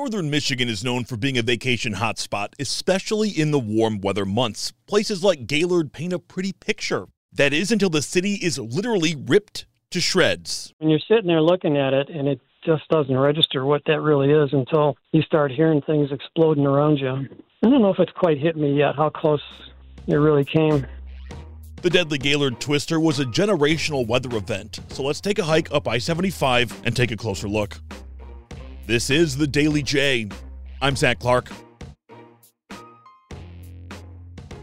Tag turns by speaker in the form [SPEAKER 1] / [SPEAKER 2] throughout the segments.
[SPEAKER 1] Northern Michigan is known for being a vacation hotspot, especially in the warm weather months. Places like Gaylord paint a pretty picture. That is until the city is literally ripped to shreds.
[SPEAKER 2] When you're sitting there looking at it and it just doesn't register what that really is until you start hearing things exploding around you. I don't know if it's quite hit me yet how close it really came.
[SPEAKER 1] The deadly Gaylord Twister was a generational weather event, so let's take a hike up I 75 and take a closer look. This is the Daily J. I'm Zach Clark.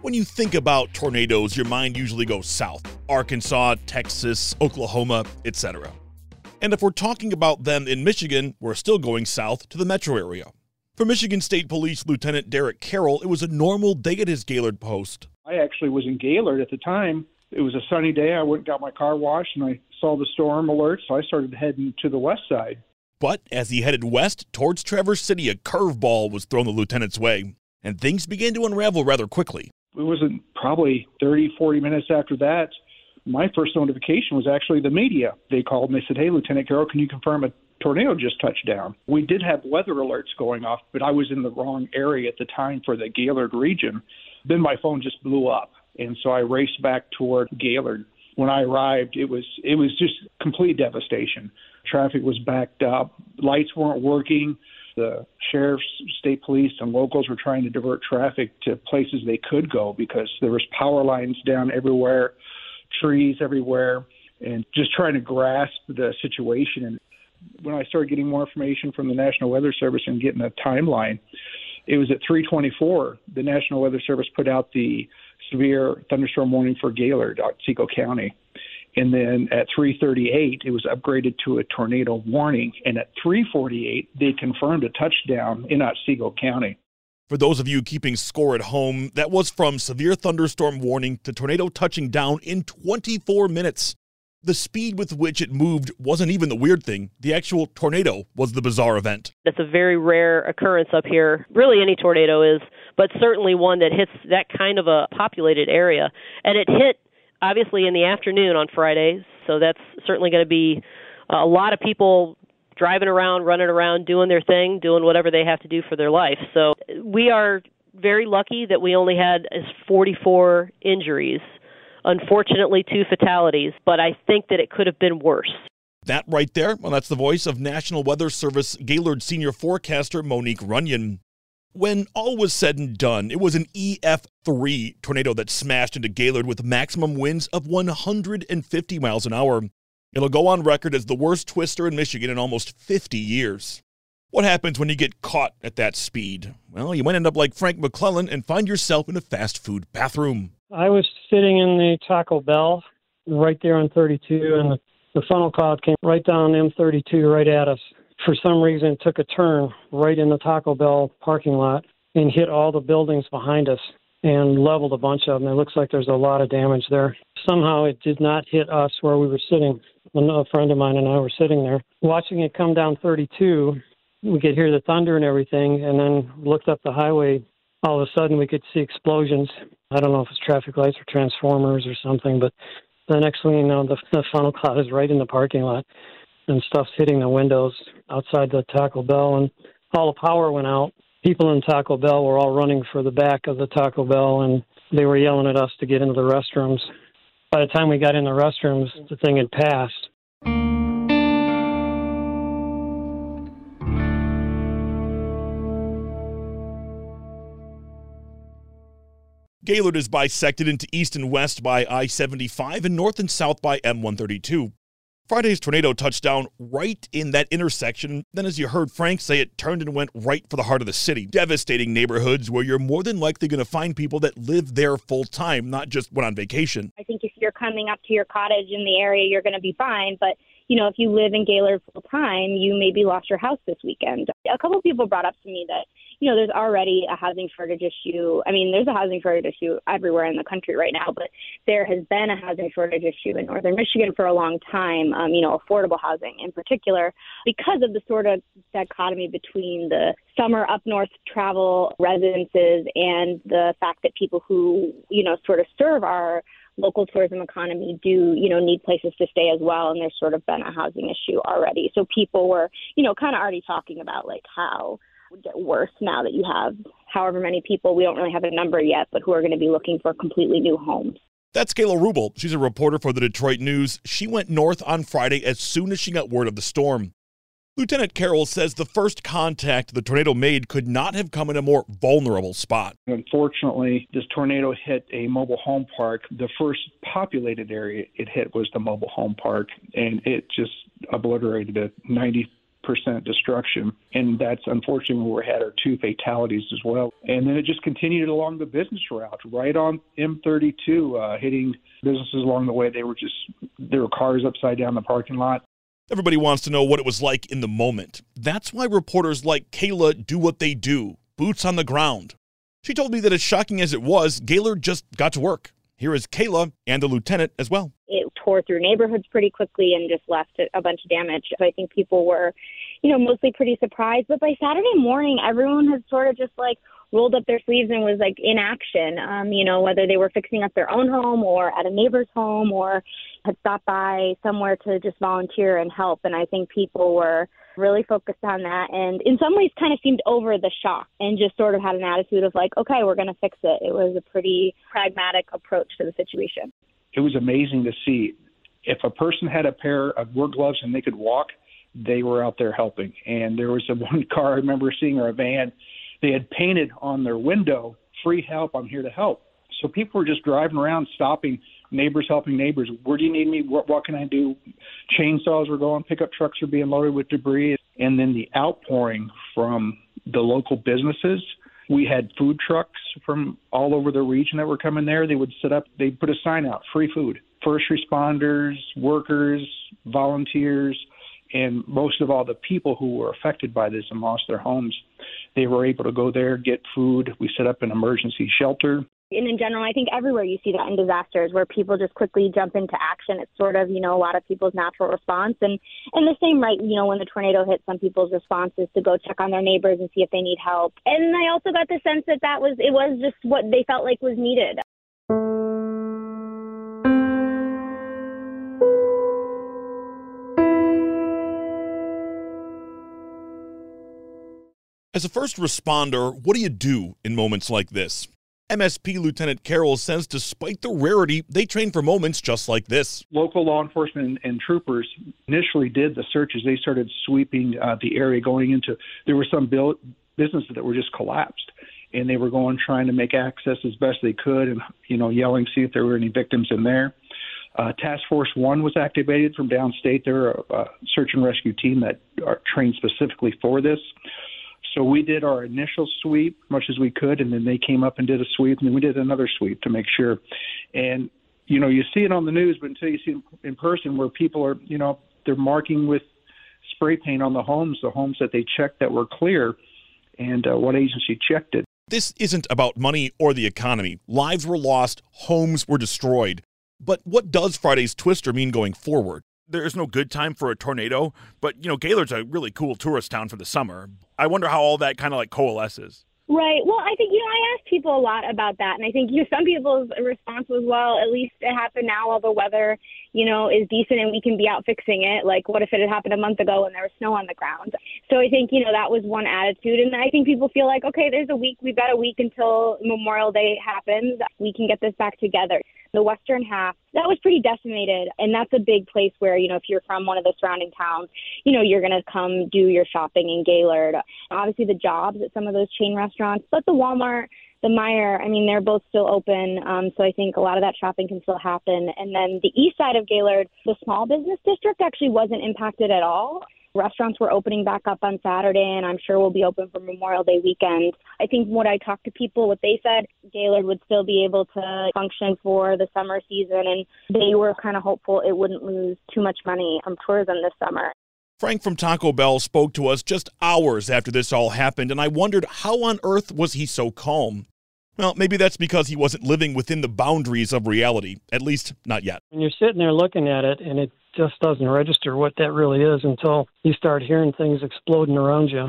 [SPEAKER 1] When you think about tornadoes, your mind usually goes south Arkansas, Texas, Oklahoma, etc. And if we're talking about them in Michigan, we're still going south to the metro area. For Michigan State Police Lieutenant Derek Carroll, it was a normal day at his Gaylord post.
[SPEAKER 3] I actually was in Gaylord at the time. It was a sunny day. I went and got my car washed and I saw the storm alert, so I started heading to the west side.
[SPEAKER 1] But as he headed west towards Traverse City, a curveball was thrown the lieutenant's way, and things began to unravel rather quickly.
[SPEAKER 3] It wasn't probably 30, 40 minutes after that. My first notification was actually the media. They called and they said, Hey, Lieutenant Carroll, can you confirm a tornado just touched down? We did have weather alerts going off, but I was in the wrong area at the time for the Gaylord region. Then my phone just blew up, and so I raced back toward Gaylord. When I arrived, it was it was just complete devastation. Traffic was backed up, lights weren't working. The sheriffs, state police, and locals were trying to divert traffic to places they could go because there was power lines down everywhere, trees everywhere, and just trying to grasp the situation. And when I started getting more information from the National Weather Service and getting a timeline, it was at 324. The National Weather Service put out the severe thunderstorm warning for Gaylord, uh, Otsego County. And then at 3:38, it was upgraded to a tornado warning, and at 3:48, they confirmed a touchdown in uh, Otsego County.
[SPEAKER 1] For those of you keeping score at home, that was from severe thunderstorm warning to tornado touching down in 24 minutes. The speed with which it moved wasn't even the weird thing. The actual tornado was the bizarre event.
[SPEAKER 4] It's a very rare occurrence up here. Really, any tornado is, but certainly one that hits that kind of a populated area. And it hit obviously in the afternoon on Friday, so that's certainly going to be uh, a lot of people driving around, running around, doing their thing, doing whatever they have to do for their life. So we are very lucky that we only had 44 injuries Unfortunately, two fatalities, but I think that it could have been worse.
[SPEAKER 1] That right there, well, that's the voice of National Weather Service Gaylord senior forecaster Monique Runyon. When all was said and done, it was an EF3 tornado that smashed into Gaylord with maximum winds of 150 miles an hour. It'll go on record as the worst twister in Michigan in almost 50 years. What happens when you get caught at that speed? Well, you might end up like Frank McClellan and find yourself in a fast food bathroom.
[SPEAKER 2] I was sitting in the Taco Bell right there on 32, and the, the funnel cloud came right down M32 right at us. For some reason, it took a turn right in the Taco Bell parking lot and hit all the buildings behind us and leveled a bunch of them. It looks like there's a lot of damage there. Somehow it did not hit us where we were sitting. A friend of mine and I were sitting there watching it come down 32. We could hear the thunder and everything, and then looked up the highway all of a sudden we could see explosions. I don't know if it's traffic lights or transformers or something, but the next thing you know, the, the funnel cloud is right in the parking lot, and stuff's hitting the windows outside the Taco Bell, and all the power went out. People in Taco Bell were all running for the back of the Taco Bell, and they were yelling at us to get into the restrooms. By the time we got in the restrooms, the thing had passed.
[SPEAKER 1] Gaylord is bisected into east and west by I 75 and north and south by M 132. Friday's tornado touched down right in that intersection. Then, as you heard Frank say, it turned and went right for the heart of the city, devastating neighborhoods where you're more than likely going to find people that live there full time, not just when on vacation.
[SPEAKER 5] I think if you're coming up to your cottage in the area, you're going to be fine. But you know, if you live in Gaylord full time, you maybe lost your house this weekend. A couple people brought up to me that you know, there's already a housing shortage issue. I mean, there's a housing shortage issue everywhere in the country right now, but there has been a housing shortage issue in northern Michigan for a long time, um, you know, affordable housing in particular, because of the sort of dichotomy between the summer up north travel residences and the fact that people who, you know, sort of serve our local tourism economy do, you know, need places to stay as well. And there's sort of been a housing issue already. So people were, you know, kind of already talking about like how would get worse now that you have however many people, we don't really have a number yet, but who are going to be looking for completely new homes.
[SPEAKER 1] That's Kayla Ruble. She's a reporter for the Detroit News. She went north on Friday as soon as she got word of the storm. Lieutenant Carroll says the first contact the tornado made could not have come in a more vulnerable spot.
[SPEAKER 3] Unfortunately, this tornado hit a mobile home park. The first populated area it hit was the mobile home park, and it just obliterated it 90 percent destruction, and that's unfortunately where we had our two fatalities as well. And then it just continued along the business route, right on M32, uh, hitting businesses along the way. They were just there were cars upside down the parking lot.
[SPEAKER 1] Everybody wants to know what it was like in the moment. That's why reporters like Kayla do what they do boots on the ground. She told me that as shocking as it was, Gaylord just got to work. Here is Kayla and the lieutenant as well.
[SPEAKER 5] Tore through neighborhoods pretty quickly and just left a bunch of damage. So I think people were, you know, mostly pretty surprised. But by Saturday morning, everyone had sort of just like rolled up their sleeves and was like in action. Um, you know, whether they were fixing up their own home or at a neighbor's home or had stopped by somewhere to just volunteer and help. And I think people were really focused on that and in some ways kind of seemed over the shock and just sort of had an attitude of like, okay, we're going to fix it. It was a pretty pragmatic approach to the situation.
[SPEAKER 3] It was amazing to see if a person had a pair of work gloves and they could walk, they were out there helping. And there was a one car I remember seeing or a van, they had painted on their window, free help, I'm here to help. So people were just driving around, stopping, neighbors helping neighbors. Where do you need me? What, what can I do? Chainsaws were going, pickup trucks were being loaded with debris. And then the outpouring from the local businesses. We had food trucks from all over the region that were coming there. They would set up, they'd put a sign out, free food. First responders, workers, volunteers, and most of all, the people who were affected by this and lost their homes, they were able to go there, get food. We set up an emergency shelter
[SPEAKER 5] and in general, I think everywhere you see that in disasters where people just quickly jump into action. It's sort of, you know, a lot of people's natural response. And and the same, right, you know, when the tornado hit, some people's response is to go check on their neighbors and see if they need help. And I also got the sense that that was, it was just what they felt like was needed.
[SPEAKER 1] As a first responder, what do you do in moments like this? MSP Lieutenant Carroll says despite the rarity, they train for moments just like this.
[SPEAKER 3] Local law enforcement and, and troopers initially did the searches. They started sweeping uh, the area going into, there were some build, businesses that were just collapsed. And they were going trying to make access as best they could and, you know, yelling, see if there were any victims in there. Uh, Task Force One was activated from downstate. They're a, a search and rescue team that are trained specifically for this. So we did our initial sweep much as we could, and then they came up and did a sweep, and then we did another sweep to make sure. And you know, you see it on the news, but until you see it in person, where people are, you know, they're marking with spray paint on the homes, the homes that they checked that were clear, and uh, what agency checked it.
[SPEAKER 1] This isn't about money or the economy. Lives were lost, homes were destroyed. But what does Friday's Twister mean going forward? There's no good time for a tornado, but you know, Gaylord's a really cool tourist town for the summer. I wonder how all that kind of like coalesces.
[SPEAKER 5] Right. Well, I think you know I asked people a lot about that, and I think you know, some people's response was, "Well, at least it happened now, while the weather, you know, is decent and we can be out fixing it." Like, what if it had happened a month ago and there was snow on the ground? So I think you know that was one attitude, and I think people feel like, okay, there's a week, we've got a week until Memorial Day happens, we can get this back together the western half, that was pretty decimated. And that's a big place where, you know, if you're from one of the surrounding towns, you know, you're going to come do your shopping in Gaylord. Obviously, the jobs at some of those chain restaurants, but the Walmart, the Meijer, I mean, they're both still open. Um, so I think a lot of that shopping can still happen. And then the east side of Gaylord, the small business district actually wasn't impacted at all. Restaurants were opening back up on Saturday, and I'm sure will be open for Memorial Day weekend. I think what I talked to people, what they said, Gaylord would still be able to function for the summer season, and they were kind of hopeful it wouldn't lose too much money from tourism this summer.
[SPEAKER 1] Frank from Taco Bell spoke to us just hours after this all happened, and I wondered how on earth was he so calm? Well, maybe that's because he wasn't living within the boundaries of reality, at least not yet.
[SPEAKER 2] When you're sitting there looking at it, and it just doesn't register what that really is until you start hearing things exploding around you.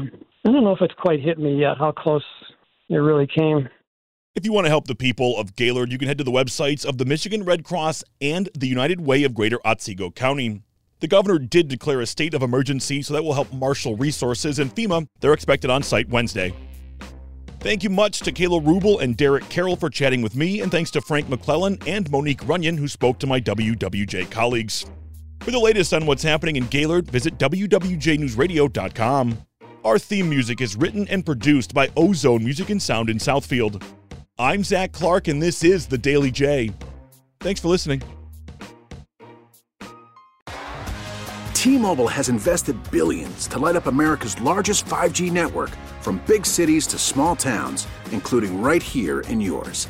[SPEAKER 2] I don't know if it's quite hit me yet how close it really came.
[SPEAKER 1] If you want to help the people of Gaylord, you can head to the websites of the Michigan Red Cross and the United Way of Greater Otsego County. The governor did declare a state of emergency, so that will help marshal resources, and FEMA, they're expected on site Wednesday. Thank you much to Kayla Ruble and Derek Carroll for chatting with me, and thanks to Frank McClellan and Monique Runyon, who spoke to my WWJ colleagues. For the latest on what's happening in Gaylord, visit WWJNewsRadio.com. Our theme music is written and produced by Ozone Music and Sound in Southfield. I'm Zach Clark, and this is The Daily J. Thanks for listening.
[SPEAKER 6] T-Mobile has invested billions to light up America's largest 5G network from big cities to small towns, including right here in yours.